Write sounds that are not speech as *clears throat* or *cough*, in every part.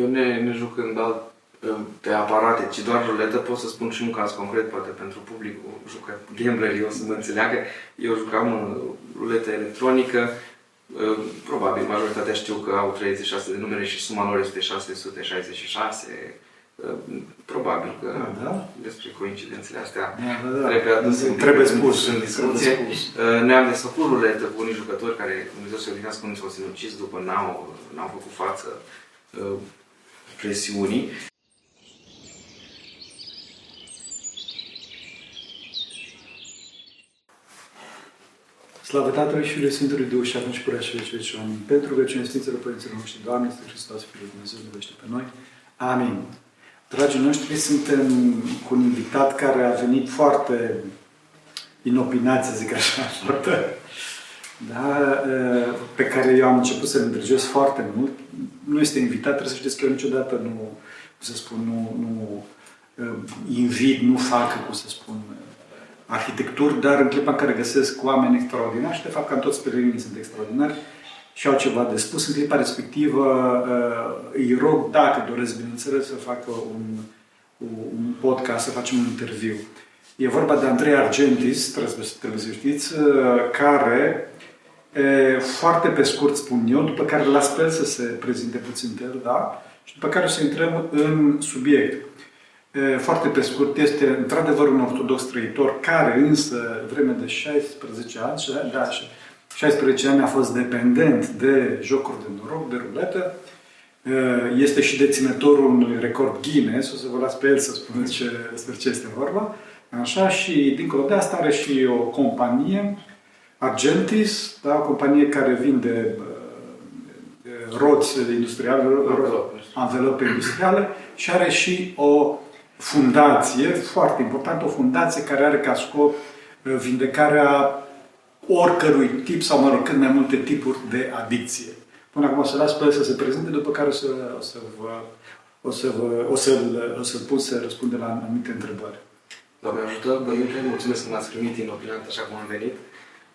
Eu ne, ne jucând alt, pe aparate, ci doar ruletă, pot să spun și un caz concret, poate pentru public, jucă gamblerii o să mă înțeleagă. Eu jucam ruletă electronică, probabil majoritatea știu că au 36 de numere și suma lor este 666. Probabil că da? despre coincidențele astea da, da, da. trebuie adus în, trebuie spus, în discuție. Trebuie spus. Ne-am desfăcut ruletă cu unii jucători care, Dumnezeu să odinească, unii s-au sinucis după n-au, n-au făcut față presiunii. Slavă Tatălui și Sfântului Duh și atunci purea și veci veci Amin. Pentru că cine Sfinților Părinților noștri, Doamne, este Hristos, Fiul Dumnezeu, iubește pe noi. Amin. Dragii noștri, suntem cu un invitat care a venit foarte inopinat, să zic așa, foarte, da, pe care eu am început să-l îndrăgesc foarte mult. Nu este invitat, trebuie să știți că eu niciodată nu, cum să spun, nu, nu invit, nu fac, cum să spun, arhitecturi, dar în clipa în care găsesc oameni extraordinari și de fapt cam toți pelerinii sunt extraordinari și au ceva de spus, în clipa respectivă uh, îi rog, dacă doresc, bineînțeles, să facă un, un podcast, să facem un interviu. E vorba de Andrei Argentis, trebuie, trebuie să știți, uh, care, foarte pe scurt spun eu, după care las pe el să se prezinte puțin el, da? Și după care o să intrăm în subiect foarte pe scurt, este într-adevăr un ortodox trăitor care însă, vreme de 16 ani, da, 16 ani a fost dependent de jocuri de noroc, de ruletă, este și deținătorul unui record Guinness, o să vă las pe el să spuneți ce, despre ce este vorba. Așa, și dincolo de asta are și o companie, Argentis, da, o companie care vinde roți industriale, anvelope industriale și are și o fundație, foarte important, o fundație care are ca scop uh, vindecarea oricărui tip sau, mă rog, cât mai multe tipuri de adicție. Până acum o să las pe el să se prezinte, după care o să, o să vă o să vă, o să-l, o să pun să răspunde la anumite întrebări. Doamne ajută, Părinte, mulțumesc că m-ați primit inopinant așa cum am venit.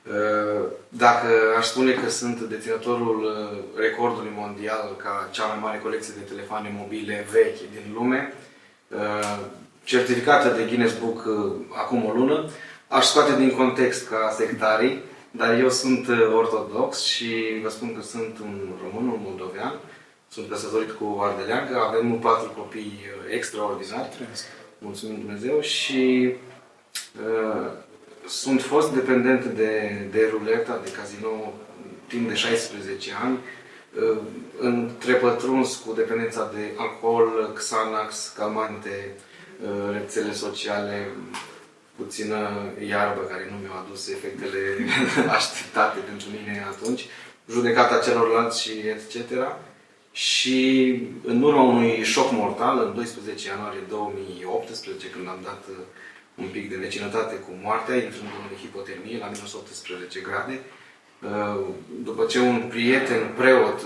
Uh, dacă aș spune că sunt deținătorul uh, recordului mondial ca cea mai mare colecție de telefoane mobile vechi din lume, Uh, certificată de Guinness Book uh, acum o lună, aș scoate din context ca sectarii, dar eu sunt uh, ortodox și vă spun că sunt un român, un moldovean, sunt căsătorit cu Ardeleancă, avem patru copii extraordinari, mulțumim Dumnezeu și uh, sunt fost dependent de, de ruleta, de casino timp de 16 ani, între pătruns cu dependența de alcool, Xanax, calmante, uh, rețele sociale, puțină iarbă care nu mi-au adus efectele *laughs* așteptate pentru mine atunci, judecata celorlalți și etc. Și în urma unui șoc mortal, în 12 ianuarie 2018, când am dat uh, un pic de vecinătate cu moartea, intrând în hipotermie la minus 18 grade, Uh, după ce un prieten preot,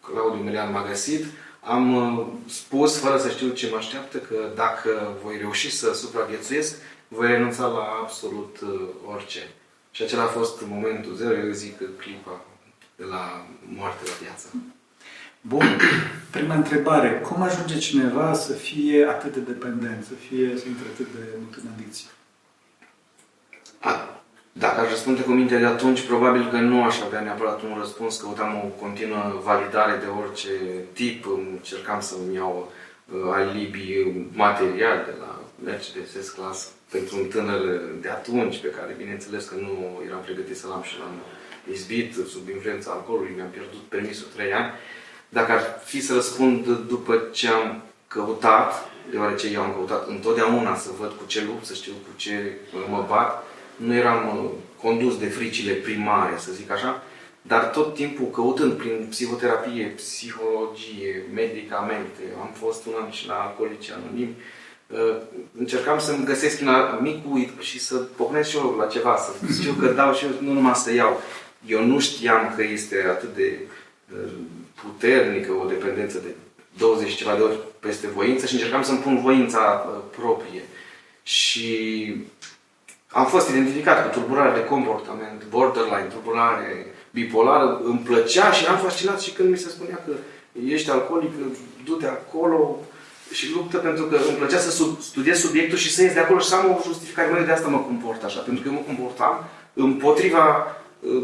Claudiu Melian, m-a găsit, am uh, spus, fără să știu ce mă așteaptă, că dacă voi reuși să supraviețuiesc, voi renunța la absolut uh, orice. Și acela a fost momentul zero, eu zic clipa de la moarte la viață. Bun. Prima întrebare. Cum ajunge cineva să fie atât de dependent, să fie să intre atât de mult în adicție? Dacă aș răspunde cu minte de atunci, probabil că nu aș avea neapărat un răspuns. Căutam o continuă validare de orice tip. Încercam să-mi iau uh, alibi material de la Mercedes S-Class pentru un tânăr de atunci, pe care bineînțeles că nu eram pregătit să-l am și l-am izbit sub influența alcoolului, mi-am pierdut permisul 3 ani. Dacă ar fi să răspund după ce am căutat, deoarece eu am căutat întotdeauna să văd cu ce lupt, să știu cu ce mă bat, nu eram uh, condus de fricile primare, să zic așa, dar tot timpul căutând prin psihoterapie, psihologie, medicamente, am fost un an și la alcoolici anonim, uh, încercam să-mi găsesc micul și să pocnesc și eu la ceva, să știu că dau și eu, nu numai să iau. Eu nu știam că este atât de uh, puternică o dependență de 20 ceva de ori peste voință și încercam să-mi pun voința proprie. Și am fost identificat cu tulburare de comportament, borderline, tulburare bipolară, îmi plăcea și am fascinat și când mi se spunea că ești alcoolic, du-te acolo și luptă pentru că îmi plăcea să studiez subiectul și să ies de acolo și să am o justificare. Măi, de asta mă comport așa, pentru că eu mă comportam împotriva uh,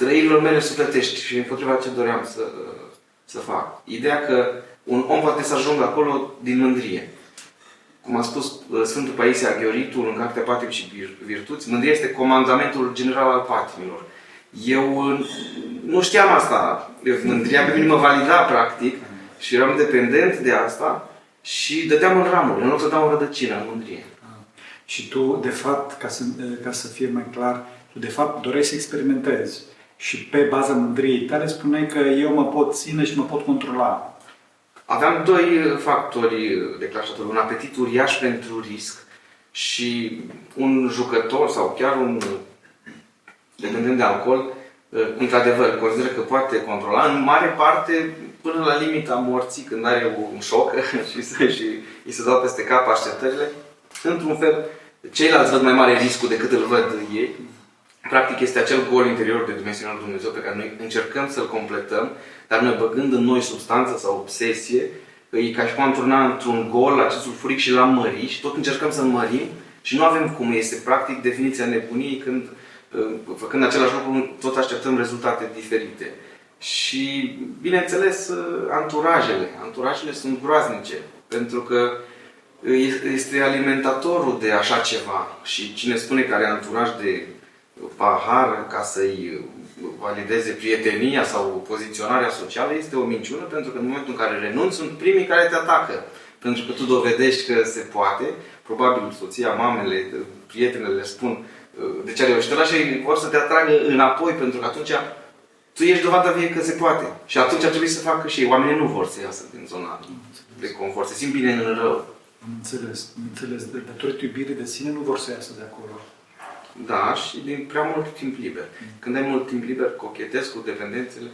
trăirilor mele sufletești și împotriva ce doream să, să fac. Ideea că un om poate să ajungă acolo din mândrie. Cum a spus uh, Sfântul Paisia Gheoritul în Cartea Patim și Virtuți, mândria este comandamentul general al patimilor. Eu uh, nu știam asta. Mândria pe mine mă valida, practic, și eram dependent de asta și dădeam în ramuri, nu să dau în rădăcină, în mândrie. Și tu, de fapt, ca să, ca să fie mai clar, tu de fapt doreai să experimentezi. Și pe baza mândriei tale spuneai că eu mă pot ține și mă pot controla. Aveam doi factori declanșatori. Un apetit uriaș pentru risc și un jucător sau chiar un dependent de alcool, într-adevăr, consideră că poate controla în mare parte până la limita morții, când are un șoc *laughs* și, și îi se dau peste cap așteptările. Într-un fel, ceilalți văd mai mare riscul decât îl văd ei. Practic este acel gol interior de dimensiunea lui Dumnezeu pe care noi încercăm să-l completăm, dar noi băgând în noi substanță sau obsesie, e ca și cum am turnat într-un gol acest sulfuric și l-am mări și tot încercăm să-l mărim și nu avem cum. Este practic definiția nebuniei când, făcând același lucru, tot așteptăm rezultate diferite. Și, bineînțeles, anturajele. Anturajele sunt groaznice, pentru că este alimentatorul de așa ceva. Și cine spune că are anturaj de pahar ca să-i valideze prietenia sau poziționarea socială este o minciună, pentru că în momentul în care renunți, sunt primii care te atacă. Pentru că tu dovedești că se poate, probabil soția, mamele, prietenele le spun de ce are reușit și vor să te atragă înapoi, pentru că atunci tu ești dovada vie că se poate. Și atunci ar trebui să facă și ei. Oamenii nu vor să iasă din zona de confort, se simt bine în rău. Am înțeles, am înțeles. De datorită iubirii de sine nu vor să iasă de acolo. Da, și din prea mult timp liber. Când ai mult timp liber, cochetezi cu dependențele,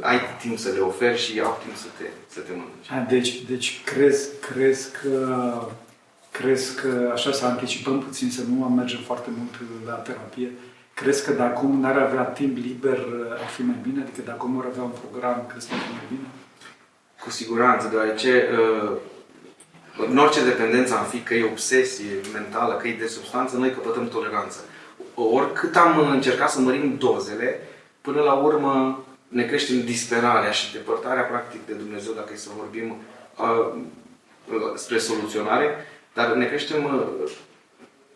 ai timp să le oferi și au timp să te, să te mănânci. A, deci, deci crezi, crezi că crezi că așa să anticipăm puțin, să nu mergem foarte mult la terapie, Crezi că dacă omul n-ar avea timp liber, ar fi mai bine? Adică dacă omul ar avea un program, crezi că ar fi mai bine? Cu siguranță, deoarece uh, în orice dependență am fi, că e obsesie mentală, că e de substanță, noi căpătăm toleranță. Oricât am încercat să mărim dozele, până la urmă ne creștem disperarea și depărtarea practic de Dumnezeu, dacă e să vorbim uh, spre soluționare, dar ne creștem uh,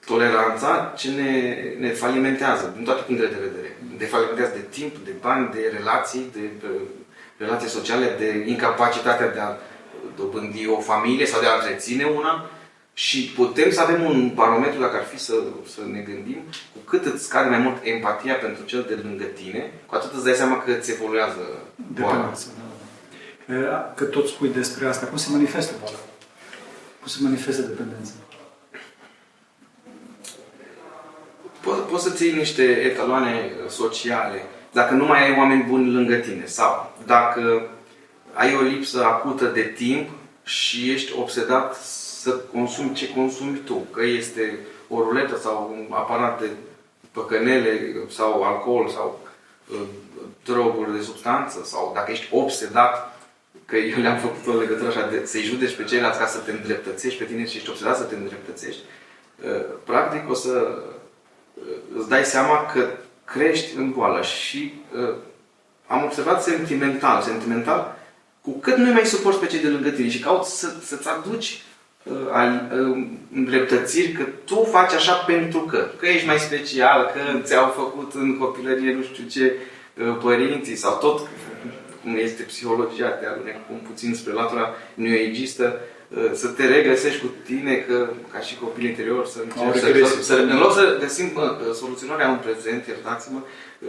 toleranța ce ne, ne falimentează din toate punctele de vedere. Ne falimentează de timp, de bani, de relații, de, de relații sociale, de incapacitatea de a dobândi o familie sau de a întreține una și putem să avem un barometru, dacă ar fi să, să ne gândim, cu cât îți scade mai mult empatia pentru cel de lângă tine, cu atât îți dai seama că îți evoluează boala. Da. Că tot spui despre asta, cum se manifestă boala? Cum se manifestă dependența? poți, poți să ții niște etaloane sociale dacă nu mai ai oameni buni lângă tine sau dacă ai o lipsă acută de timp și ești obsedat să consumi ce consumi tu, că este o ruletă sau un aparat de păcănele sau alcool sau uh, droguri de substanță sau dacă ești obsedat că eu le-am făcut o legătură așa de să-i judeci pe ceilalți ca să te îndreptățești pe tine și ești obsedat să te îndreptățești, uh, practic o să îți dai seama că crești în boală și uh, am observat sentimental, sentimental, cu cât nu mai suporți pe cei de lângă tine și cauți să, să-ți aduci uh, uh, îndreptățiri că tu faci așa pentru că, că ești mai special, că ți-au făcut în copilărie nu știu ce uh, părinții sau tot cum este psihologia, te alunec un puțin spre latura neoegistă, Uh, să te regăsești cu tine că, ca și copil interior, să încerci să, să, să, în loc să găsim mă, soluționarea în prezent, iertați-mă,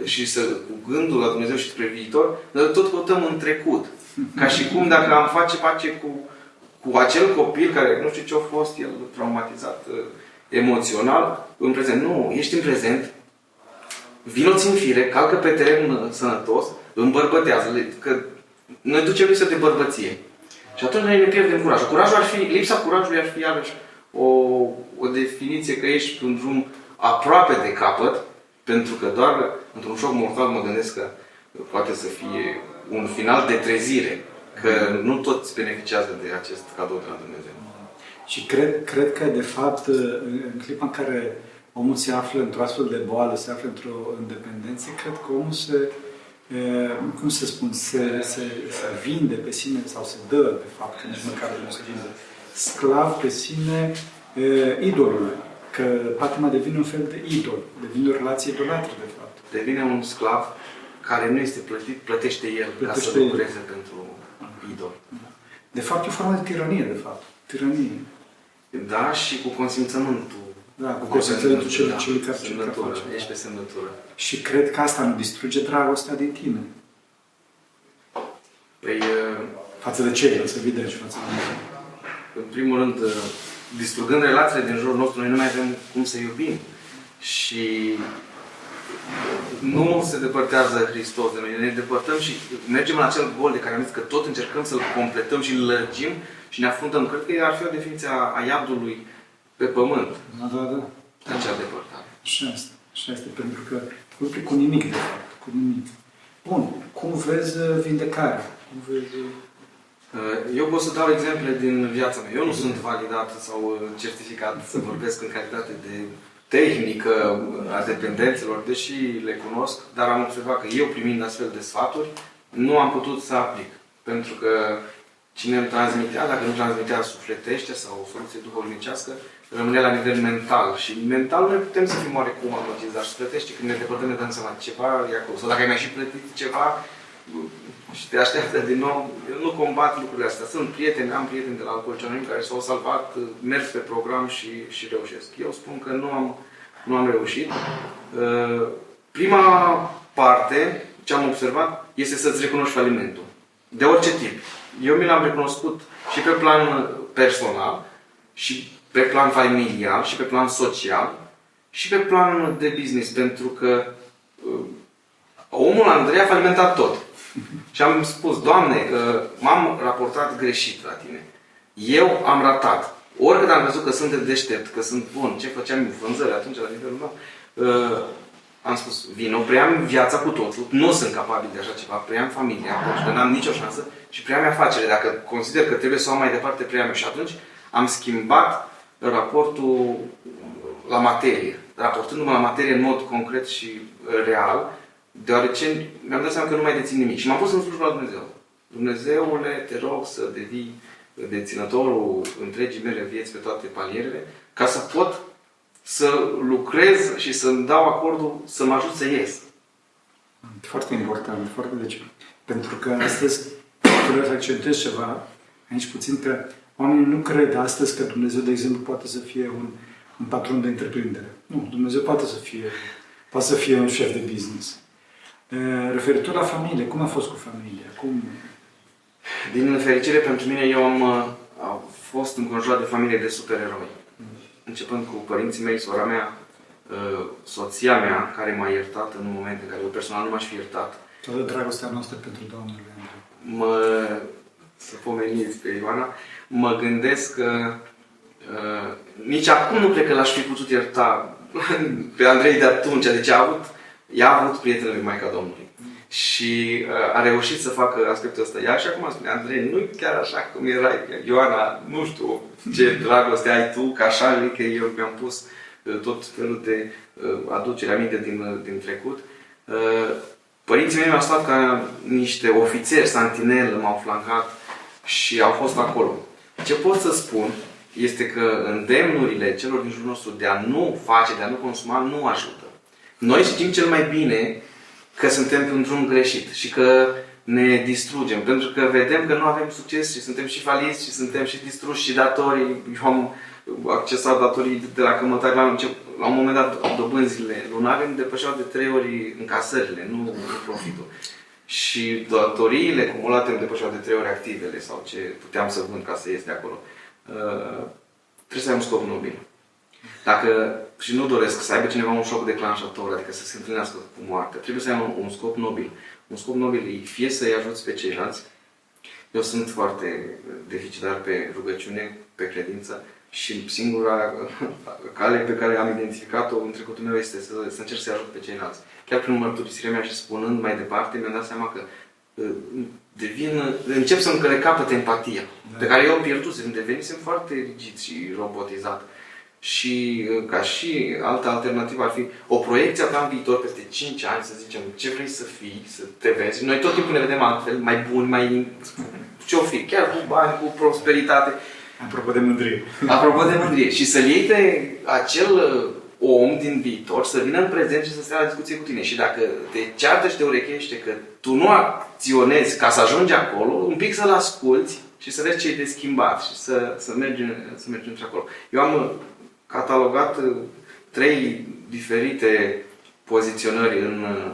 și să, cu gândul la Dumnezeu și spre viitor, tot căutăm în trecut. Ca și cum dacă am face pace cu, cu acel copil care nu știu ce a fost el traumatizat uh, emoțional, în prezent. Nu, ești în prezent, vino-ți în fire, calcă pe teren uh, sănătos, îmbărbătează, că noi ducem lipsă de bărbăție. Și atunci noi ne pierdem curajul. Curajul ar fi, lipsa curajului ar fi iarăși o, o definiție că ești pe un drum aproape de capăt, pentru că doar într-un șoc mortal mă gândesc că poate să fie un final de trezire. Că nu toți beneficiază de acest cadou de la Dumnezeu. Și cred, cred că, de fapt, în clipa în care omul se află într-o astfel de boală, se află într-o independență, cred că omul se, cum să spun, se, se, se vinde pe sine sau se dă, de fapt, că nici măcar nu se vinde, sclav pe sine idolului. Că patima devine un fel de idol, devine o relație idolatră, de fapt. Devine un sclav care nu este plătit, plătește el plătește ca să lucreze el. pentru idol. De fapt, e o formă de tiranie, de fapt. Tiranie. Da, și cu consimțământul. Da, cu consimțământul celui, da, celui care, celui care face. Ești pe semnătură. Și cred că asta nu distruge dragostea din tine. Păi, față de ceilalți, evident, și față de noi. În primul rând, distrugând relațiile din jurul nostru, noi nu mai avem cum să iubim. Și nu se depărtează Hristos de noi, ne depărtăm și mergem la acel gol de care am zis că tot încercăm să-l completăm și îl lărgim și ne afruntăm. Cred că ar fi o definiție a iadului pe pământ. Da, da, da. Acea depărtare. Așa este. Așa este, pentru că nu cu nimic, de fapt. Cu nimic. Bun. Cum vezi uh, vindecarea? Cum vezi... Uh, eu pot să dau exemple din viața mea. Eu nu sunt validat sau uh, certificat să vorbesc în calitate de tehnică a dependențelor, deși le cunosc, dar am observat că eu, primind astfel de sfaturi, nu am putut să aplic. Pentru că cine îmi transmitea, dacă nu transmitea sufletește sau o soluție duhovnicească, rămâne la nivel mental. Și mental noi putem să fim oarecum amăgiți, dar sufletește, când ne depărtăm, ne dăm seama ceva e acolo. Sau dacă ai mai și plătit ceva și te așteaptă din nou, eu nu combat lucrurile astea. Sunt prieteni, am prieteni de la alcoolici care s-au salvat, merg pe program și, și reușesc. Eu spun că nu am, nu am reușit. Uh, prima parte, ce am observat, este să-ți recunoști falimentul. De orice tip. Eu mi l-am recunoscut și pe plan personal, și pe plan familial, și pe plan social, și pe plan de business, pentru că uh, omul Andrei a falimentat tot. Și am spus, Doamne, uh, m-am raportat greșit la Tine. Eu am ratat. Oricât am văzut că sunt deștept, că sunt bun, ce făceam în vânzări atunci la nivelul meu, uh, am spus, vin, o pream viața cu totul, nu sunt capabil de așa ceva, pream familia, pentru că n-am nicio șansă, și pream afacere. Dacă consider că trebuie să o am mai departe, pream și atunci am schimbat raportul la materie, raportându-mă la materie în mod concret și real, deoarece mi-am dat seama că nu mai dețin nimic. Și m-am pus în slujba la Dumnezeu. Dumnezeule, te rog să devii deținătorul întregii mele vieți pe toate palierele, ca să pot să lucrez și să-mi dau acordul să mă ajut să ies. Foarte important, foarte deci. Pentru că astăzi vreau să accentuez ceva, aici puțin că oamenii nu cred astăzi că Dumnezeu, de exemplu, poate să fie un, un patron de întreprindere. Nu, Dumnezeu poate să fie, poate să fie un șef de business. Referitor la familie, cum a fost cu familia? Cum... Din fericire pentru mine, eu am, am fost înconjurat de familie de supereroi. Mm. Începând cu părinții mei, sora mea, soția mea, care m-a iertat în momente în care eu personal nu m-aș fi iertat. Toată dragostea noastră pentru Domnul Mă, să pomeniți pe Ioana, mă gândesc că uh, nici acum nu cred că l-aș fi putut ierta *laughs* pe Andrei de atunci. Deci a avut ea a avut prietenul lui Maica Domnului. Și uh, a reușit să facă aspectul ăsta. Ea și acum spune, Andrei, nu chiar așa cum erai. Ioana, nu știu ce dragoste ai tu, că așa că eu mi-am pus uh, tot felul de uh, aducere aminte din, uh, din trecut. Uh, părinții mei mi-au stat ca niște ofițeri santinel, m-au flancat și au fost acolo. Ce pot să spun este că îndemnurile celor din jurul nostru de a nu face, de a nu consuma, nu ajută. Noi știm cel mai bine că suntem pe un drum greșit și că ne distrugem. Pentru că vedem că nu avem succes și suntem și faliți și suntem și distruși și datorii. Eu am accesat datorii de la cămătari la, încep, la un moment dat dobânzile lunare îmi depășeau de trei ori încasările, nu profitul. Și datoriile cumulate îmi depășeau de trei ori activele sau ce puteam să vând ca să ies de acolo. Uh, trebuie să ai un scop nobil. Dacă și nu doresc să aibă cineva un șoc declanșator, adică să se întâlnească cu moartea, trebuie să ai un, un scop nobil. Un scop nobil e fie să-i ajuți pe ceilalți. Eu sunt foarte deficitar pe rugăciune, pe credință și singura *laughs* cale pe care am identificat-o în trecutul meu este să, să încerc să-i ajut pe ceilalți. Chiar prin mărturisirea mea și spunând mai departe, mi-am dat seama că devin, încep să-mi le capăt empatia, Da. pe care eu am pierdut, devenisem foarte rigid și robotizat. Și uh, ca și altă alternativă ar fi o proiecție a ta în viitor peste 5 ani, să zicem, ce vrei să fii, să te vezi. Noi tot timpul ne vedem altfel, mai buni, mai... ce-o fi, chiar cu bani, cu prosperitate. Apropo de mândrie. Apropo de mândrie. Și să-l iei pe acel uh, om din viitor să vină în prezent și să stea la discuție cu tine. Și dacă te ceartă și te urechește că tu nu acționezi ca să ajungi acolo, un pic să-l asculți și să vezi ce e de schimbat și să, să, mergem, să mergem și acolo. Eu am uh, catalogat uh, trei diferite poziționări în uh,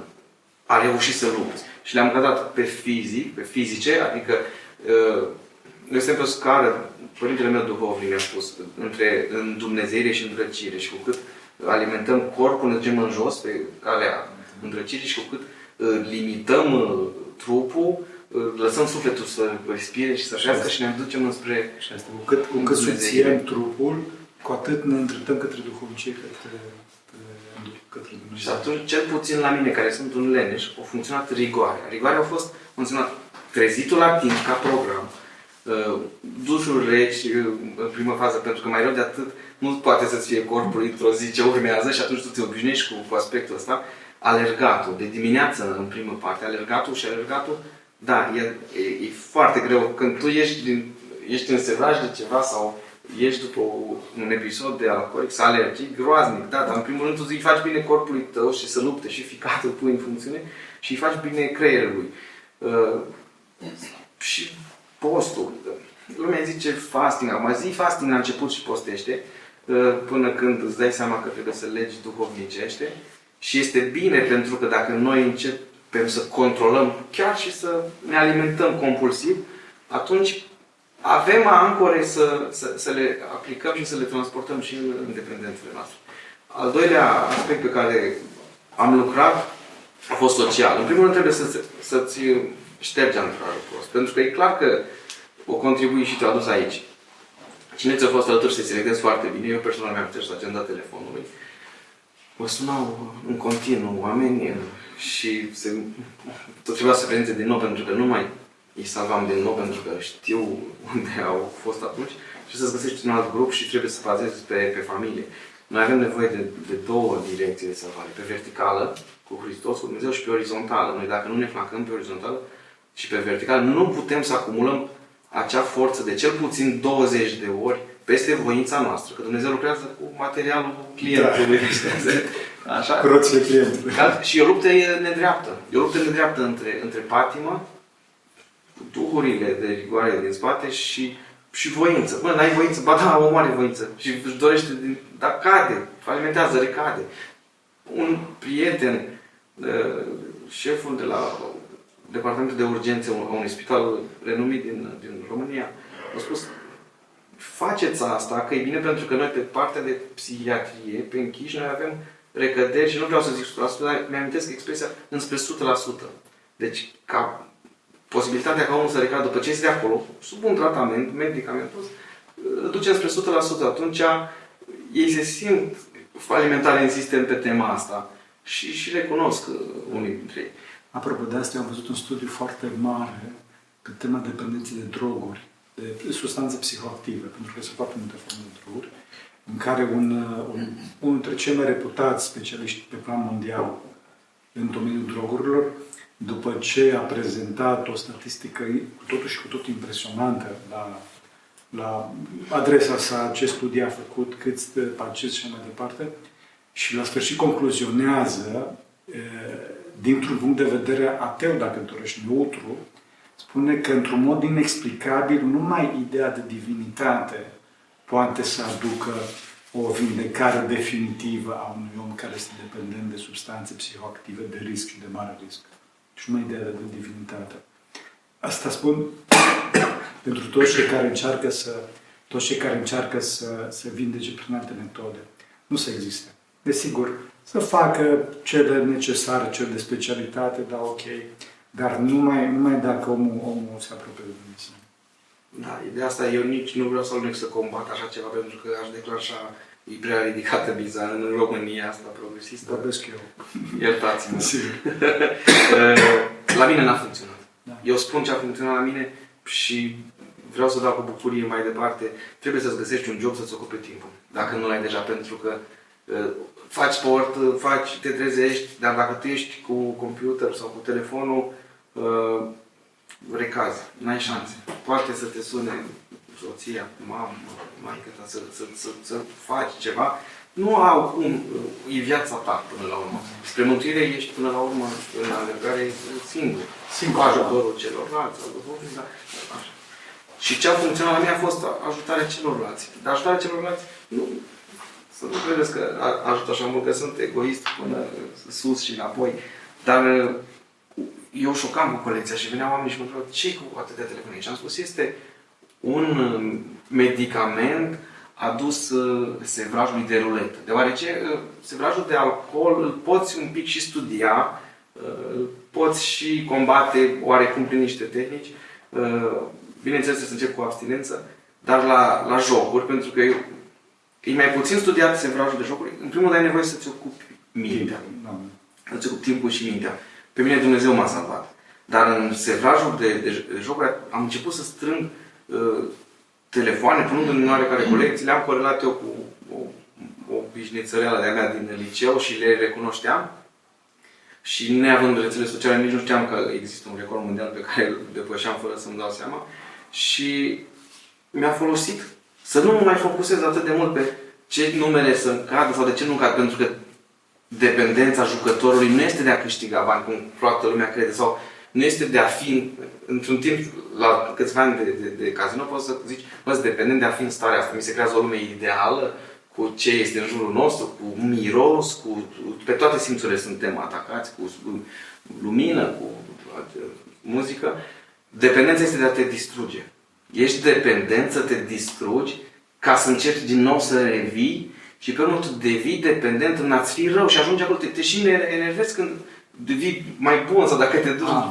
a reuși să lupți. Și le-am gădat pe fizic, pe fizice, adică uh, de exemplu, o scară, părintele meu duhovnic mi-a spus, între îndumnezeire și îndrăcire și cu cât alimentăm corpul, ne ducem în jos pe calea îndrăcirii și cu cât uh, limităm uh, trupul, uh, lăsăm sufletul să respire și să șească și ne ducem înspre Și asta, cu cât, cu cât subțiem trupul, cu atât ne îndreptăm către duhovnicie, către, către, către Și Dumnezeu. atunci, cel puțin la mine, care sunt un leneș, a funcționat rigoarea. Rigoarea a fost funcționat trezitul la timp ca program, uh, dușul reci uh, în primă fază, pentru că mai rău de atât nu poate să-ți fie corpul într-o zi ce urmează și atunci tu te obișnuiești cu, cu aspectul ăsta. Alergatul, de dimineață în primă parte, alergatul și alergatul, da, e, e, e foarte greu. Când tu ești, din, ești în sevraj de ceva sau ești după o- un episod de alcoolic, să alergi, e groaznic, da, dar în primul rând tu îi faci bine corpului tău și să lupte și ficatul pui în funcțiune și îi faci bine creierului. Uh, și postul. Lumea zice fasting, acum zi fasting la început și postește, uh, până când îți dai seama că trebuie să legi duhovnicește. Și este bine pentru că dacă noi începem să controlăm chiar și să ne alimentăm compulsiv, atunci avem ancore să, să, să le aplicăm și să le transportăm și în, în dependențele noastre. Al doilea aspect pe care am lucrat a fost social. În primul rând trebuie să, să-ți ștergi anturajul prost. Pentru că e clar că o contribui și te-a adus aici. Cine ți-a fost alături să te selectezi foarte bine, eu personal mi-am șters agenda telefonului. Mă sunau în continuu oameni și se, tot trebuia să prezinte din nou pentru că nu mai îi salvam din nou pentru că știu *laughs* unde au fost atunci și să-ți găsești un alt grup și trebuie să bazezi pe, pe familie. Noi avem nevoie de, de două direcții de salvare. Pe verticală, cu Hristos, cu Dumnezeu și pe orizontală. Noi dacă nu ne flancăm pe orizontală și pe verticală, nu putem să acumulăm acea forță de cel puțin 20 de ori peste voința noastră. Că Dumnezeu lucrează cu materialul clientului. Da. *laughs* Așa? Cu roțile clientului. Ca- Și e o luptă nedreaptă. E o luptă nedreaptă între, între patimă, duhurile de rigoare din spate și, și voință. Bă, n-ai voință? Ba da, omul are voință. Și își dorește, din, dar cade, falimentează, recade. Un prieten, uh, șeful de la departamentul de urgențe a unui spital renumit din, din România, a spus faceți asta, că e bine pentru că noi pe partea de psihiatrie, pe închiși, noi avem recăderi și nu vreau să zic 100%, dar mi-amintesc expresia înspre 100%. Deci, ca posibilitatea ca omul să recadă după ce este de acolo, sub un tratament medicamentos, îl duce spre 100%. Atunci ei se simt falimentare în sistem pe tema asta și, și recunosc uh, unii dintre ei. Apropo de asta, eu am văzut un studiu foarte mare pe tema dependenței de droguri, de substanțe psihoactive, pentru că sunt foarte multe forme de droguri, în care un, un, unul dintre cei mai reputați specialiști pe plan mondial în domeniul drogurilor, după ce a prezentat o statistică cu totul și cu totul impresionantă la, la adresa sa, ce studii a făcut, câți pacienți și mai departe, și la sfârșit concluzionează e, dintr-un punct de vedere ateu, dacă îl dorești, neutru, spune că într-un mod inexplicabil numai ideea de divinitate poate să aducă o vindecare definitivă a unui om care este dependent de substanțe psihoactive de risc și de mare risc. Și numai ideea de divinitate. Asta spun *coughs* pentru toți cei care încearcă să toți cei care încearcă să se vindece prin alte metode. Nu se existe. Desigur, să facă cele necesare, cele de specialitate, da, ok, dar numai, numai dacă omul, omul se apropie de Dumnezeu. Da, de asta eu nici nu vreau să alunec să combat așa ceva, pentru că aș declanșa e prea ridicată biza în România asta progresistă. Vorbesc eu. Iertați-mă. Sigur. *laughs* La mine n-a funcționat. Da. Eu spun ce a funcționat la mine și vreau să dau cu bucurie mai departe. Trebuie să-ți găsești un job să-ți ocupe timpul. Dacă nu l-ai deja, pentru că uh, faci sport, uh, faci, te trezești, dar dacă tu ești cu computer sau cu telefonul, uh, recazi, n-ai șanse. Poate să te sune soția, mamă, maică ta, să, să, să, să faci ceva, nu au cum, e viața ta până la urmă. Spre mântuire ești până la urmă în alergare singur. Singur. Cu ajutorul celorlalți, ajutorul, da, așa. Și ce a funcționat la mine a fost ajutarea celorlalți. Dar ajutarea celorlalți, nu, să nu credeți că ajută așa mult, că sunt egoist până sus și înapoi. Dar eu șocam cu colecția și veneau oamenii și mă întrebau ce cu atâtea telefoane? Și am spus, este un medicament adus uh, sevrajului de ruletă. Deoarece uh, sevrajul de alcool îl poți un pic și studia, uh, îl poți și combate oarecum prin niște tehnici. Bineînțeles, să încep cu abstinență, dar la, la jocuri, pentru că eu, e mai puțin studiat sevrajul de jocuri, în primul rând ai nevoie să-ți ocupi mintea. Să-ți ocupi timpul și mintea. Pe mine Dumnezeu m-a salvat. Dar în sevrajul de, de, de jocuri am început să strâng uh, telefoane, punând în oarecare colecții, le-am corelat eu cu o, o bișnițăreală de-a mea din liceu și le recunoșteam. Și neavând rețele sociale, nici nu știam că există un record mondial pe care îl depășeam fără să-mi dau seama. Și mi-a folosit să nu mă mai focusez atât de mult pe ce numere să încadă sau de ce nu încadă, pentru că dependența jucătorului nu este de a câștiga bani, cum toată lumea crede, sau nu este de a fi, într-un timp, la câțiva ani de, de, de casino, poți să zici, bă, dependent de a fi în starea asta. Mi se creează o lume ideală, cu ce este în jurul nostru, cu miros, cu, pe toate simțurile suntem atacați, cu lumină, cu muzică. Dependența este de a te distruge. Ești dependent să te distrugi ca să încerci din nou să revii și pe urmă tu devii dependent în a-ți fi rău și ajungi acolo, te, te și enervezi când devii mai bun sau dacă te duci. Ah.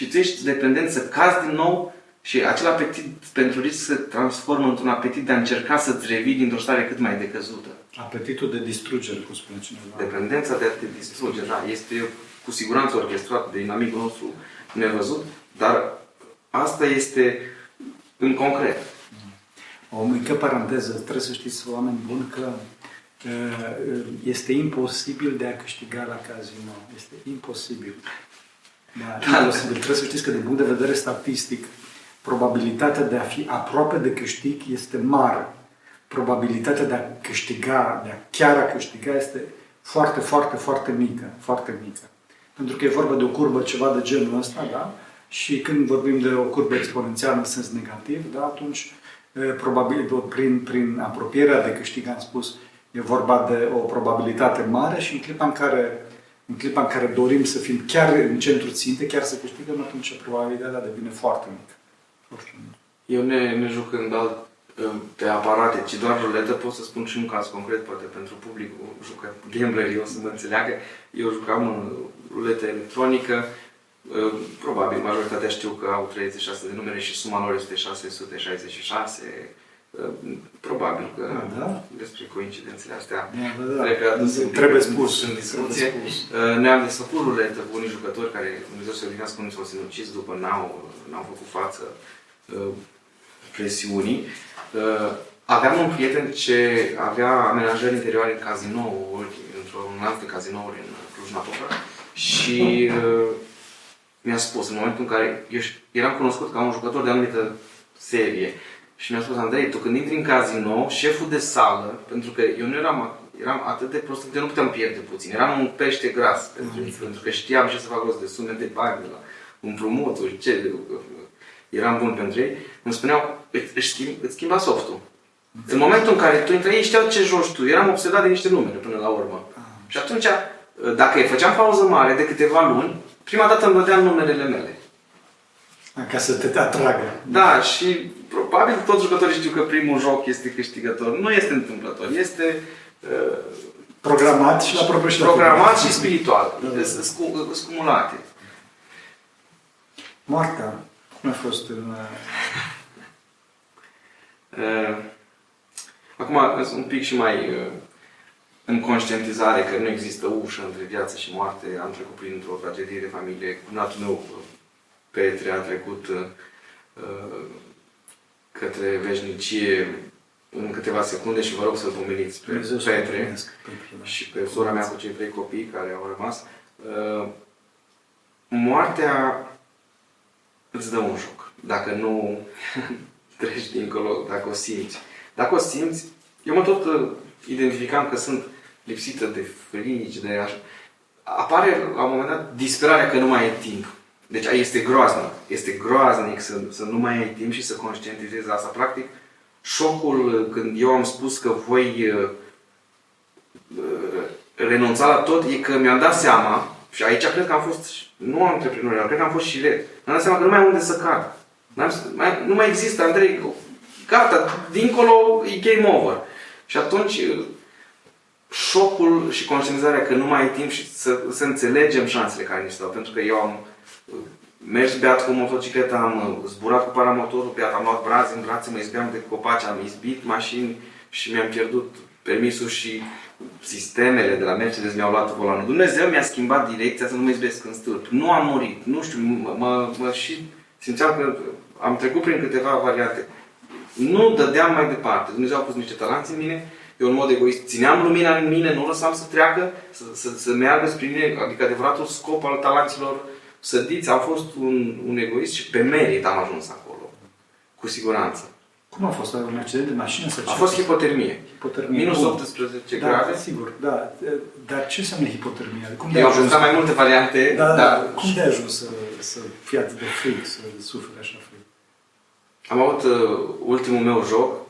Și tu ești dependent să cazi din nou și acel apetit pentru risc se transformă într-un apetit de a încerca să-ți revii dintr-o stare cât mai decăzută. Apetitul de distrugere, cum spune cineva. Dependența de a te distruge, da. Este cu siguranță orchestrat de inamicul nostru nevăzut, dar asta este în concret. O mică paranteză, trebuie să știți, oameni buni, că este imposibil de a câștiga la casino. Este imposibil. Da, imposibil. Trebuie să știți că din punct de vedere statistic, probabilitatea de a fi aproape de câștig este mare. Probabilitatea de a câștiga, de a chiar a câștiga este foarte, foarte, foarte mică. Foarte mică. Pentru că e vorba de o curbă ceva de genul ăsta, da? Și când vorbim de o curbă exponențială în sens negativ, da? atunci probabil prin, prin apropierea de câștig, am spus, E vorba de o probabilitate mare și în clipa în care, în clipa în care dorim să fim chiar în centru ținte, chiar să câștigăm, atunci probabilitatea devine foarte mică. Eu ne, ne jucând alt, pe aparate, ci doar ruletă, pot să spun și un caz concret, poate pentru publicul jucă gamblerii o să mă înțeleagă. Eu jucam în ruletă electronică, probabil majoritatea știu că au 36 de numere și suma lor este 666, Probabil că da, da? despre coincidențele astea da, da, da. trebuie adus în, trebuie spus, în discuție. Trebuie spus. Uh, ne-am desfăcut ruletă cu unii jucători care, Dumnezeu să odinească, unii s-au sinucis după n-au, n-au făcut față uh, presiunii. Uh, aveam un prieten ce avea amenajări interioare în cazinouri, într-un lanț de cazinouri în Cluj-Napoca și mi-a spus, în momentul în care eu eram cunoscut ca un jucător de anumită serie, și mi-a spus, Andrei, tu când intri în casino, șeful de sală, pentru că eu nu eram, eram atât de prost că nu puteam pierde puțin. Eram un pește gras pentru, mm. pentru că știam ce să fac rost de sume de bani, de la împrumuturi, ce, eram bun pentru ei. Îmi spuneau, îți, schimb, îți schimba softul. În momentul în care tu intrai, ei știau ce joci tu. Eram obsedat de niște numere până la urmă. Ah. Și atunci, dacă îi făceam pauză mare de câteva luni, prima dată îmi dădeam numerele mele. Ca să te atragă. Da, și probabil toți jucătorii știu că primul joc este câștigător. Nu este întâmplător, este uh, programat și la propriu și Programat și spiritual, da, da. scumulate. Moartea, cum a fost în... Uh, acum, un pic și mai uh, în conștientizare că nu există ușă între viață și moarte. Am trecut printr-o tragedie de familie. Cunatul meu Petre a trecut uh, către veșnicie în câteva secunde și vă rog să-l pomeniți pe Dumnezeu să Petre mulțumesc pentru el. și pe sora mea cu cei trei copii care au rămas. Uh, moartea îți dă un șoc. Dacă nu *laughs* treci dincolo, dacă o simți. Dacă o simți, eu mă tot uh, identificam că sunt lipsită de frici, de așa. Apare la un moment dat disperarea că nu mai e timp. Deci este groaznic. Este groaznic să, să nu mai ai timp și să conștientizezi asta. Practic, șocul uh, când eu am spus că voi uh, uh, renunța la tot e că mi-am dat seama și aici cred că am fost, nu antreprenorial, cred că am fost și red. Mi-am dat seama că nu mai am unde să cad. N-am- mai, nu mai există, Andrei, gata, dincolo e game over. Și atunci uh, șocul și conștientizarea că nu mai ai timp și să, să înțelegem șansele care ni se dau. Pentru că eu am uh, mers beat cu motocicleta, am uh, zburat cu paramotorul beat, am luat brazi în brațe, mă izbeam de copaci, am izbit mașini și mi-am pierdut permisul și sistemele de la Mercedes mi-au luat volanul. Dumnezeu mi-a schimbat direcția să nu mă izbesc în stâlp. Nu am murit. Nu știu, mă, mă, mă și simțeam că am trecut prin câteva variante. Nu dădeam mai departe. Dumnezeu a pus niște talanți în mine, eu în mod egoist țineam lumina în mine, nu o lăsam să treacă, să, să, să meargă spre mine, adică adevăratul scop al talanților sădiți. Am fost un, un egoist și pe merit am ajuns acolo. Cu siguranță. Cum a fost? Un accident de mașină sau ce? A fost hipotermie. hipotermie. Minus Bun. 18 da, grade. sigur, da. Dar ce înseamnă hipotermie? Cum de Eu am ajuns? testat mai multe variante, Da, da, dar cum de ajuns să, să fii atât de fric, să suferi așa fric? am avut uh, ultimul meu joc,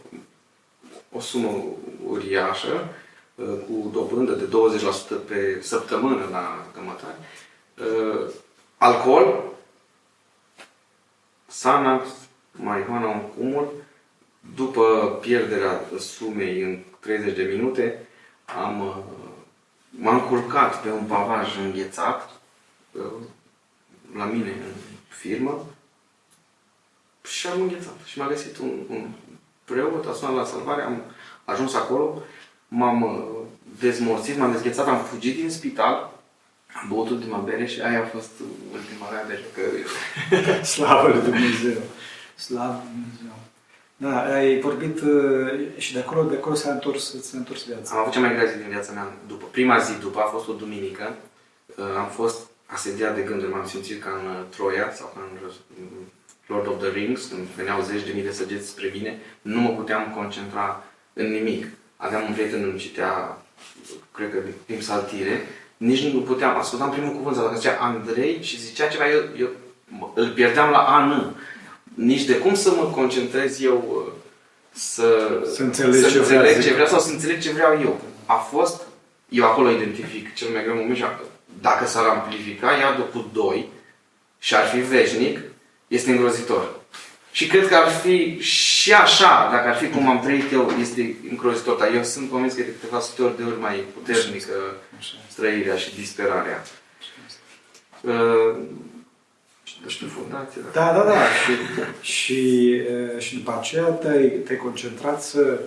o sumă uriașă, uh, cu dobândă de 20% pe săptămână la cămătari. Uh, alcool, Xanax, marihuana un cumul. După pierderea sumei în 30 de minute, am, uh, m-am culcat pe un pavaj înghețat uh, la mine în firmă și am înghețat. Și m-a găsit un, un preot, a sunat la salvare, am ajuns acolo, m-am uh, dezmorțit, m-am dezghețat, am fugit din spital, am băut ultima bere și aia a fost ultima mea de jucărie. *laughs* Slavă lui Dumnezeu! Slavă lui Dumnezeu! Da, ai vorbit uh, și de acolo, de acolo s-a întors, s-a întors viața. Am avut cea mai grea zi din viața mea. După, prima zi după a fost o duminică. Uh, Am fost asediat de gânduri, m-am simțit ca în uh, Troia sau ca în uh, Lord of the Rings, când veneau zeci de mii de săgeți spre mine, nu mă puteam concentra în nimic. Aveam un prieten, îmi citea, cred că din timp saltire, nici nu puteam, ascultam primul cuvânt, sau dacă zicea Andrei și zicea ceva, eu, eu mă- îl pierdeam la A, nu. Nici de cum să mă concentrez eu uh, să, Să înțelegi să ce vrea înțeleg să ce zic. vreau sau să înțeleg ce vreau eu. A fost, eu acolo identific cel mai greu moment și a- dacă s-ar amplifica iadul cu 2 și ar fi veșnic, este îngrozitor. Și cred că ar fi și așa, dacă ar fi cum am trăit eu, este îngrozitor. Dar eu sunt convins că e de câteva sute ori de ori mai puternică Așa este. străirea și disperarea. Uh, nu știu, fundație. Da. Da, da, da. Și, și, uh, și după aceea te-ai, te-ai concentrat să,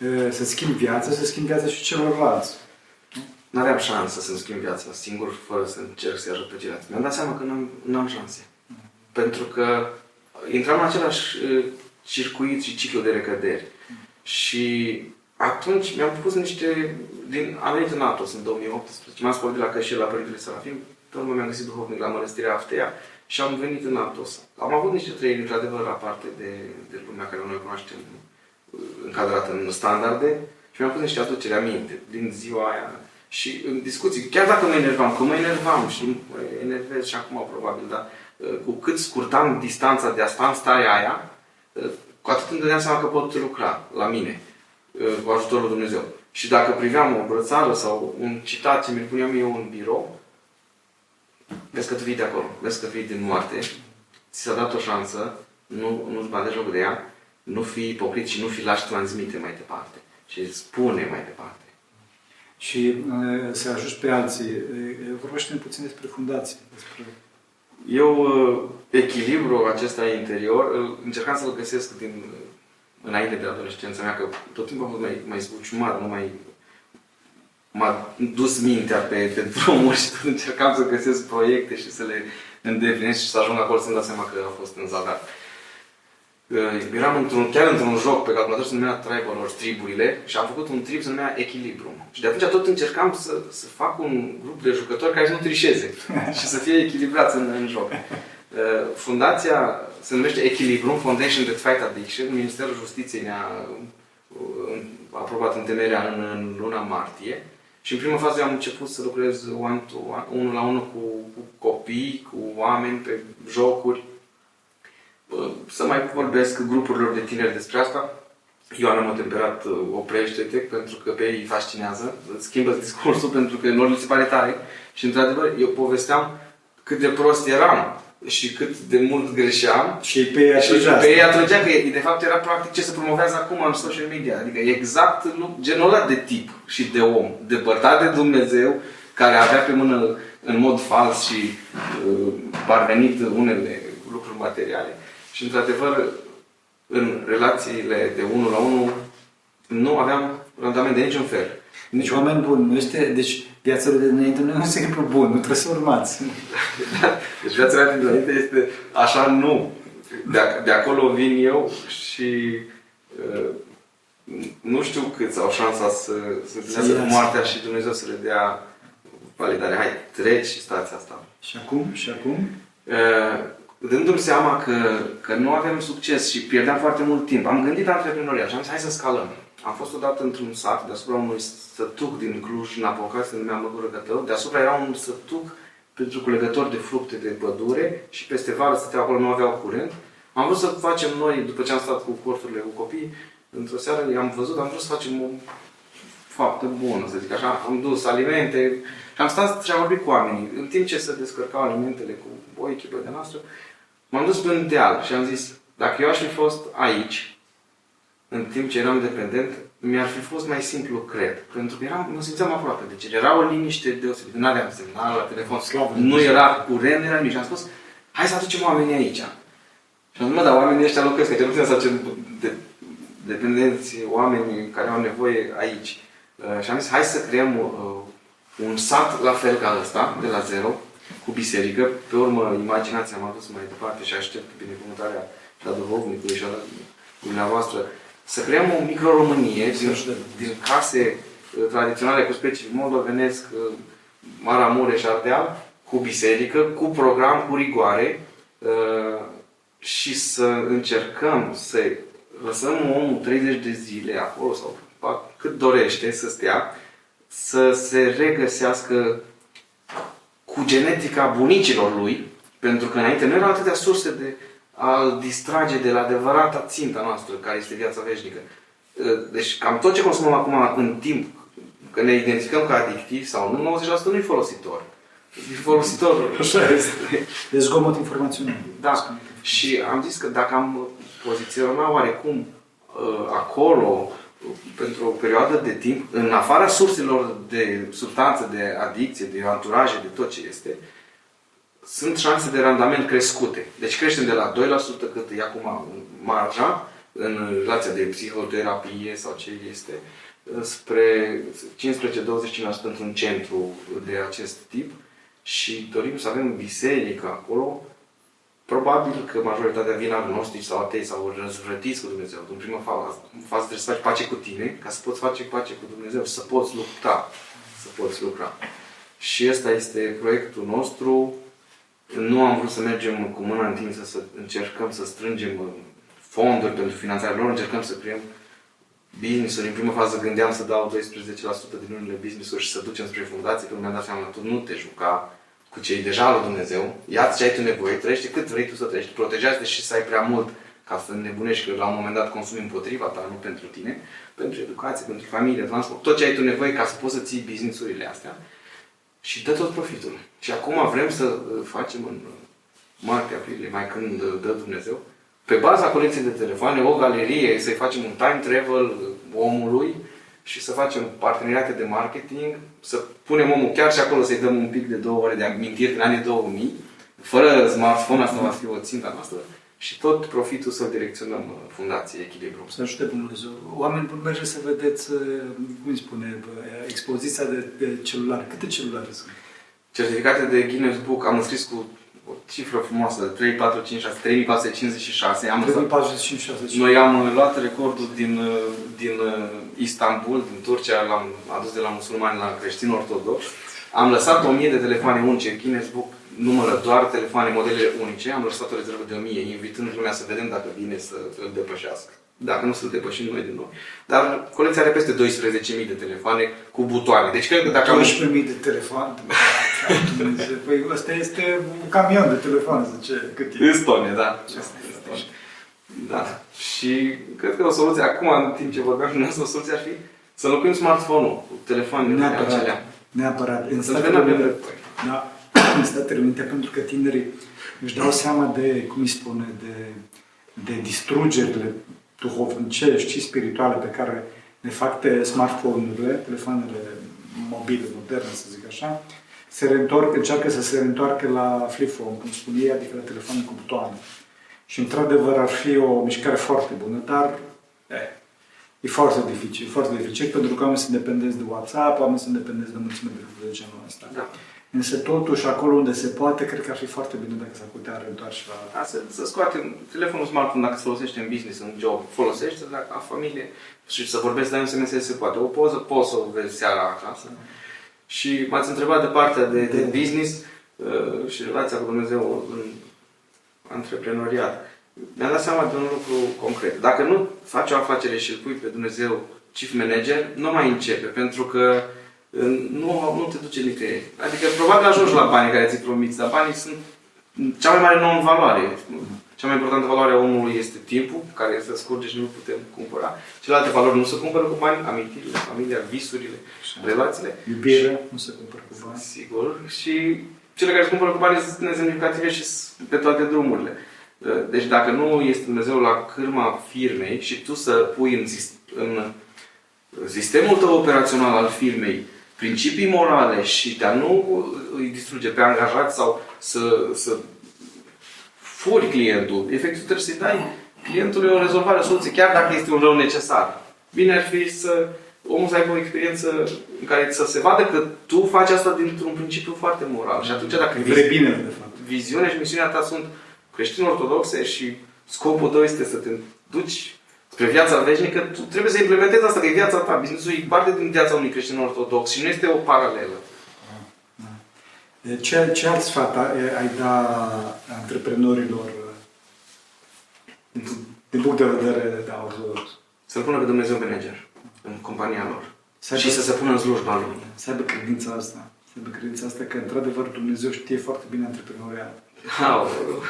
uh, să schimbi viața, să schimbi viața și celorlalți. Nu aveam șansă să-mi schimb viața singur, fără să încerc să-i ajut pe ceilalți. Mi-am dat seama că n-am, n-am șanse. Pentru că intram în același uh, circuit și ciclu de recăderi. Și atunci mi-am pus niște... Din, am venit în Atos în 2018, m-am spus de la Cășel la Părintele Serafim, pe urmă mi-am găsit duhovnic la Mănăstirea Aftea și am venit în Atos. Am avut niște trăiri, într-adevăr, aparte de, de lumea care noi cunoaștem uh, încadrată în standarde și mi-am pus niște aduceri aminte din ziua aia și în discuții, chiar dacă mă enervam, că mă enervam și mă enervez și acum probabil, dar uh, cu cât scurtam distanța de a sta în starea aia, uh, cu atât îmi dădeam seama că pot lucra la mine, uh, cu ajutorul lui Dumnezeu. Și dacă priveam o brățară sau un citat ce mi-l puneam eu în birou, vezi că tu vii de acolo, vezi că vii din moarte, ți s-a dat o șansă, nu, nu-ți bate joc de ea, nu fi ipocrit și nu fi lași transmite mai departe. Și spune mai departe. Și uh, să ajungi pe alții. Uh, Vorbește-ne puțin despre fundație. Despre... Eu, uh, echilibru acesta interior, îl- încercam să-l găsesc din, uh, înainte de adolescența mea, că tot timpul am fost mai, mai zbuciumat, nu mai m-a dus mintea pe, pe drumuri *laughs* și tot încercam să găsesc proiecte și să le îndeplinesc și să ajung acolo să-mi dau seama că a fost în zadar. Eram într-un, chiar într-un joc pe calculator se numea Tribal ori triburile și am făcut un trip se numea Echilibrum. Și de atunci tot încercam să, să fac un grup de jucători care să nu trișeze *laughs* și să fie echilibrați în, în joc. Fundația se numește Echilibrum Foundation to Fight Addiction. Ministerul Justiției ne-a aprobat întemeierea în, în luna martie. Și în prima fază am început să lucrez one to one, unul la unul cu, cu copii, cu oameni pe jocuri, să mai vorbesc grupurilor de tineri despre asta. Ioana mă temperat, oprește-te, pentru că pe ei fascinează, schimbă discursul *laughs* pentru că lor li se pare tare. Și într-adevăr, eu povesteam cât de prost eram și cât de mult greșeam. Și pe ei și pe ei atrăgea că de fapt era practic ce se promovează acum în social media. Adică exact genul ăla de tip și de om, depărtat de Dumnezeu, care avea pe mână în mod fals și uh, parvenit unele lucruri materiale. Și într-adevăr, în relațiile de unul la unul, nu aveam randament de niciun fel. Deci oameni buni, nu este, deci viața lui de dinainte nu e un exemplu bun, nu trebuie să urmați. *laughs* deci viața lui de dinainte este așa nu. De, de acolo vin eu și uh, nu știu câți au șansa să, să să moartea și Dumnezeu să le dea validare. Hai, treci și stați asta. Și acum? Și acum? Uh, dându-mi seama că, că nu avem succes și pierdeam foarte mult timp, am gândit antreprenorial și am zis hai să scalăm. Am fost odată într-un sat deasupra unui sătuc din Cluj, în Apocat, se numea Măgură Cătău. Deasupra era un sătuc pentru culegători de fructe de pădure și peste vară stăteau acolo, nu aveau curent. Am vrut să facem noi, după ce am stat cu corturile cu copii, într-o seară am văzut, am vrut să facem o faptă bună, să zic așa. Am dus alimente și am stat și am vorbit cu oamenii. În timp ce se descărcau alimentele cu o echipă de noastră, m-am dus pe un deal și am zis, dacă eu aș fi fost aici, în timp ce eram dependent, mi-ar fi fost mai simplu, cred. Pentru că eram, mă simțeam aproape. Deci era o liniște deosebită. Nu aveam semnal la telefon, Slavă, nu era curent, nu era nimic. Și am spus, hai să aducem oamenii aici. Și am zis, mă, dar oamenii ăștia locuiesc, că cel puțin să aducem de, dependenți, oameni care au nevoie aici. Uh, și am zis, hai să creăm uh, un sat la fel ca ăsta, de la zero, cu biserică. Pe urmă, imaginația m-a dus mai departe și aștept binecuvântarea la duhovnicului și la dumneavoastră să creăm o micro-Românie din, din case uh, tradiționale cu specii moldovenesc, uh, Maramureș, Ardeal, cu biserică, cu program, cu rigoare uh, și să încercăm să lăsăm omul 30 de zile acolo sau cât dorește să stea, să se regăsească cu genetica bunicilor lui, pentru că înainte nu erau atâtea surse de a distrage de la adevărata ținta noastră, care este viața veșnică. Deci cam tot ce consumăm acum în timp, că ne identificăm ca adictivi sau nu, 90% nu e folositor. E folositor. Așa este. E zgomot informațional. Da. Și am zis că dacă am poziționat oarecum acolo pentru o perioadă de timp, în afara surselor de substanță, de adicție, de anturaje, de tot ce este, sunt șanse de randament crescute. Deci creștem de la 2% cât e acum marja în relația de psihoterapie sau ce este, spre 15-25% într-un centru de acest tip și dorim să avem biserică acolo. Probabil că majoritatea vin agnostici sau atei sau răzvrătiți cu Dumnezeu. În prima fază, fază trebuie să faci pace cu tine, ca să poți face pace cu Dumnezeu, să poți lupta, să poți lucra. Și ăsta este proiectul nostru nu am vrut să mergem cu mâna întinsă să încercăm să strângem uh, fonduri pentru finanțarea lor, încercăm să creăm business-uri. În prima fază gândeam să dau 12% din unele business-uri și să ducem spre fundații, pentru că mi-am dat seama, tu nu te juca cu cei deja lui Dumnezeu, ia-ți ce ai tu nevoie, trăiește cât vrei tu să trăiești, protejează și să ai prea mult ca să nebunești că la un moment dat consumi împotriva ta, nu pentru tine, pentru educație, pentru familie, transport, tot ce ai tu nevoie ca să poți să ții business-urile astea și dă tot profitul. Și acum vrem să uh, facem în uh, martie, aprilie, mai când uh, dă Dumnezeu, pe baza colecției de telefoane, o galerie, să-i facem un time travel omului și să facem parteneriate de marketing, să punem omul chiar și acolo să-i dăm un pic de două ore de amintiri din anii 2000, fără smartphone, asta va fi o țintă noastră, și tot profitul să direcționăm uh, Fundației Echilibru. Să ajute Dumnezeu. Oameni buni, mergeți să vedeți, uh, cum îi spune, expoziția de, de celular. Câte celulare sunt? Certificate de Guinness Book am înscris cu o cifră frumoasă, 3, 4, 5, 6, 3456. Am lăsat, 3456. noi am luat recordul din, uh, din uh, Istanbul, din Turcia, l-am adus de la musulmani la creștin ortodox. Am lăsat 1000 de telefoane unice, Guinness Book numără doar telefoane modele unice, am lăsat o rezervă de 1000, invitând lumea să vedem dacă vine să îl depășească. Dacă nu să-l depășim noi din nou. Dar colecția are peste 12.000 de telefoane cu butoane. Deci cred că dacă am... 12.000 de telefoane. *laughs* Dumnezeu. Păi ăsta este un camion de telefoane, zice. Cât e? Estone, da. Estone. Da. Și cred că o soluție, acum, în timp ce vorbeam cu o soluție ar fi să înlocuim smartphone-ul cu telefoanele Neapărat. acelea. Neapărat. În Să Statele vedem Unite, avem da, *clears throat* în Statele Unite, pentru că tinerii își dau seama de, cum îi spune, de, de distrugerile duhovnicești și spirituale pe care le fac de smartphone-urile, telefoanele mobile, moderne, să zic așa, se reîntorc, încearcă să se reîntoarcă la flip phone, cum spun ei, adică la telefoane cu butoane. Și într-adevăr ar fi o mișcare foarte bună, dar eh, e foarte dificil, foarte dificil, pentru că oamenii sunt dependenți de WhatsApp, oamenii sunt dependenți de mulțime de lucruri de genul ăsta. Da. Însă totuși, acolo unde se poate, cred că ar fi foarte bine dacă s-ar putea reîntoarce la... Da, să, să scoatem telefonul smartphone dacă se folosește în business, în job, folosește, dacă la familie și să vorbesc, dar un SMS se poate. O poză poți să o vezi seara acasă. Și m-ați întrebat de partea de, de De- business uh, și relația cu Dumnezeu în antreprenoriat. Mi-am dat seama de un lucru concret. Dacă nu faci o afacere și îl pui pe Dumnezeu chief manager, nu mai începe, pentru că uh, nu, nu te duce nicăieri. Adică probabil ajungi la banii care ți-i promiți, dar banii sunt cea mai mare non-valoare. Cea mai importantă valoare a omului este timpul, care se scurge și nu putem cumpăra. Celelalte valori nu se cumpără cu bani, amintirile, familia, visurile, relațiile. Iubirea, nu se cumpără cu bani. Sigur. Și cele care se cumpără cu bani sunt nesemnificative și sunt pe toate drumurile. Deci dacă nu este Dumnezeu la cârma firmei și tu să pui în, sis- în sistemul tău operațional al firmei principii morale și de a nu îi distruge pe angajați sau să, să furi clientul, efectiv trebuie să-i dai clientului o rezolvare, o soluție, chiar dacă este un rău necesar. Bine ar fi să omul să aibă o experiență în care să se vadă că tu faci asta dintr-un principiu foarte moral. Și atunci dacă Vrei bine, de fapt. viziunea și misiunea ta sunt creștini ortodoxe și scopul tău este să te duci spre viața veșnică, tu trebuie să implementezi asta, că e viața ta. Businessul e parte din viața unui creștin ortodox și nu este o paralelă. Ce, ce alt sfat ai ai da antreprenorilor din punct de vedere da, ortodox? Să-L pună pe Dumnezeu manager în compania lor. Să și să se pună în slujba lui. Să aibă credința asta. Să aibă credința asta că, într-adevăr, Dumnezeu știe foarte bine antreprenorial. Aoleu.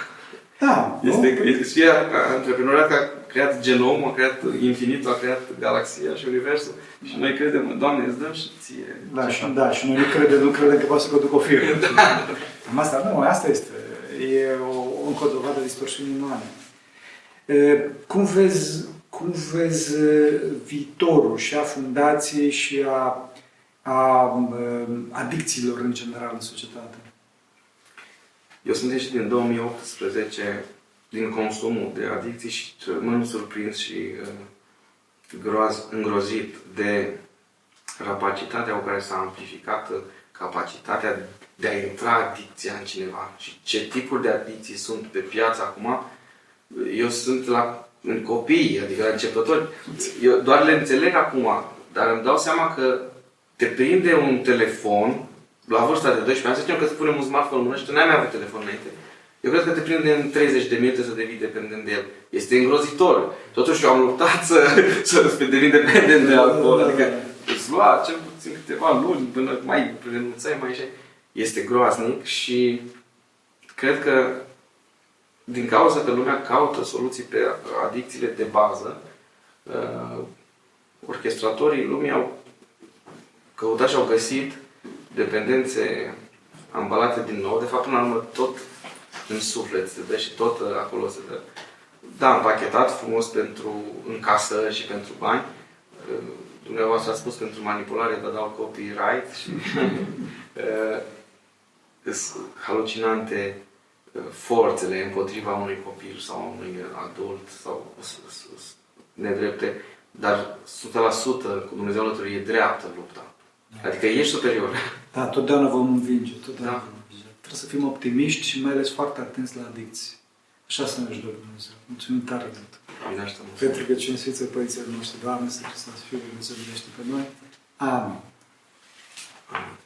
Da, Este, nu? este și antreprenoriat că a creat genomul, a creat infinitul, a creat galaxia și universul. Și noi credem, Doamne, îți dăm și ție. Da, și, da, și noi nu credem, nu credem că poate să conducă o firmă. *laughs* Am asta, nu, asta este. E o, încă o dovadă de distorsiuni umane. E, Cum vezi, cum vezi e, viitorul și a fundației și a, a e, adicțiilor în general în societate? Eu sunt ieșit din 2018 din consumul de adicții și rămân surprins și uh, groaz, îngrozit de rapacitatea cu care s-a amplificat uh, capacitatea de a intra adicția în cineva și ce tipuri de adicții sunt pe piață acum. Eu sunt la în copii, adică la începători. Eu doar le înțeleg acum, dar îmi dau seama că te prinde un telefon la vârsta de 12 ani, să zicem că îți punem un smartphone în mână și tu n-ai mai avut telefon înainte. Eu cred că te prinde în 30 de minute să devii dependent de el. Este îngrozitor. Totuși eu am luptat să, *laughs* să devin dependent de alcool. Da, da, Adică da. îți lua cel puțin câteva luni până mai renunțai, mai așa. Este groaznic și cred că din cauza că lumea caută soluții pe adicțiile de bază, uh, orchestratorii lumii au căutat și au găsit dependențe ambalate din nou. De fapt, până la urmă, tot în suflet se dă și tot uh, acolo se dă. Da, împachetat frumos pentru încasări și pentru bani. Uh, Dumneavoastră a spus pentru manipulare, dar dau copyright și *laughs* uh, sunt halucinante uh, forțele împotriva unui copil sau a unui adult sau s- s- s- nedrepte, dar 100% cu Dumnezeu alături e dreaptă lupta. Adică ești superior. Da, totdeauna vom învinge. Totdeauna Da. Vom învinge. Trebuie să fim optimiști și mai ales foarte atenți la adicții. Așa să ne ajută Dumnezeu. Mulțumim tare mult. Bine așteptăm. Pentru că cine Sfință Părinților noștri, Doamne, să Hristos, Fiul Dumnezeu, pe noi. Amin. Amin.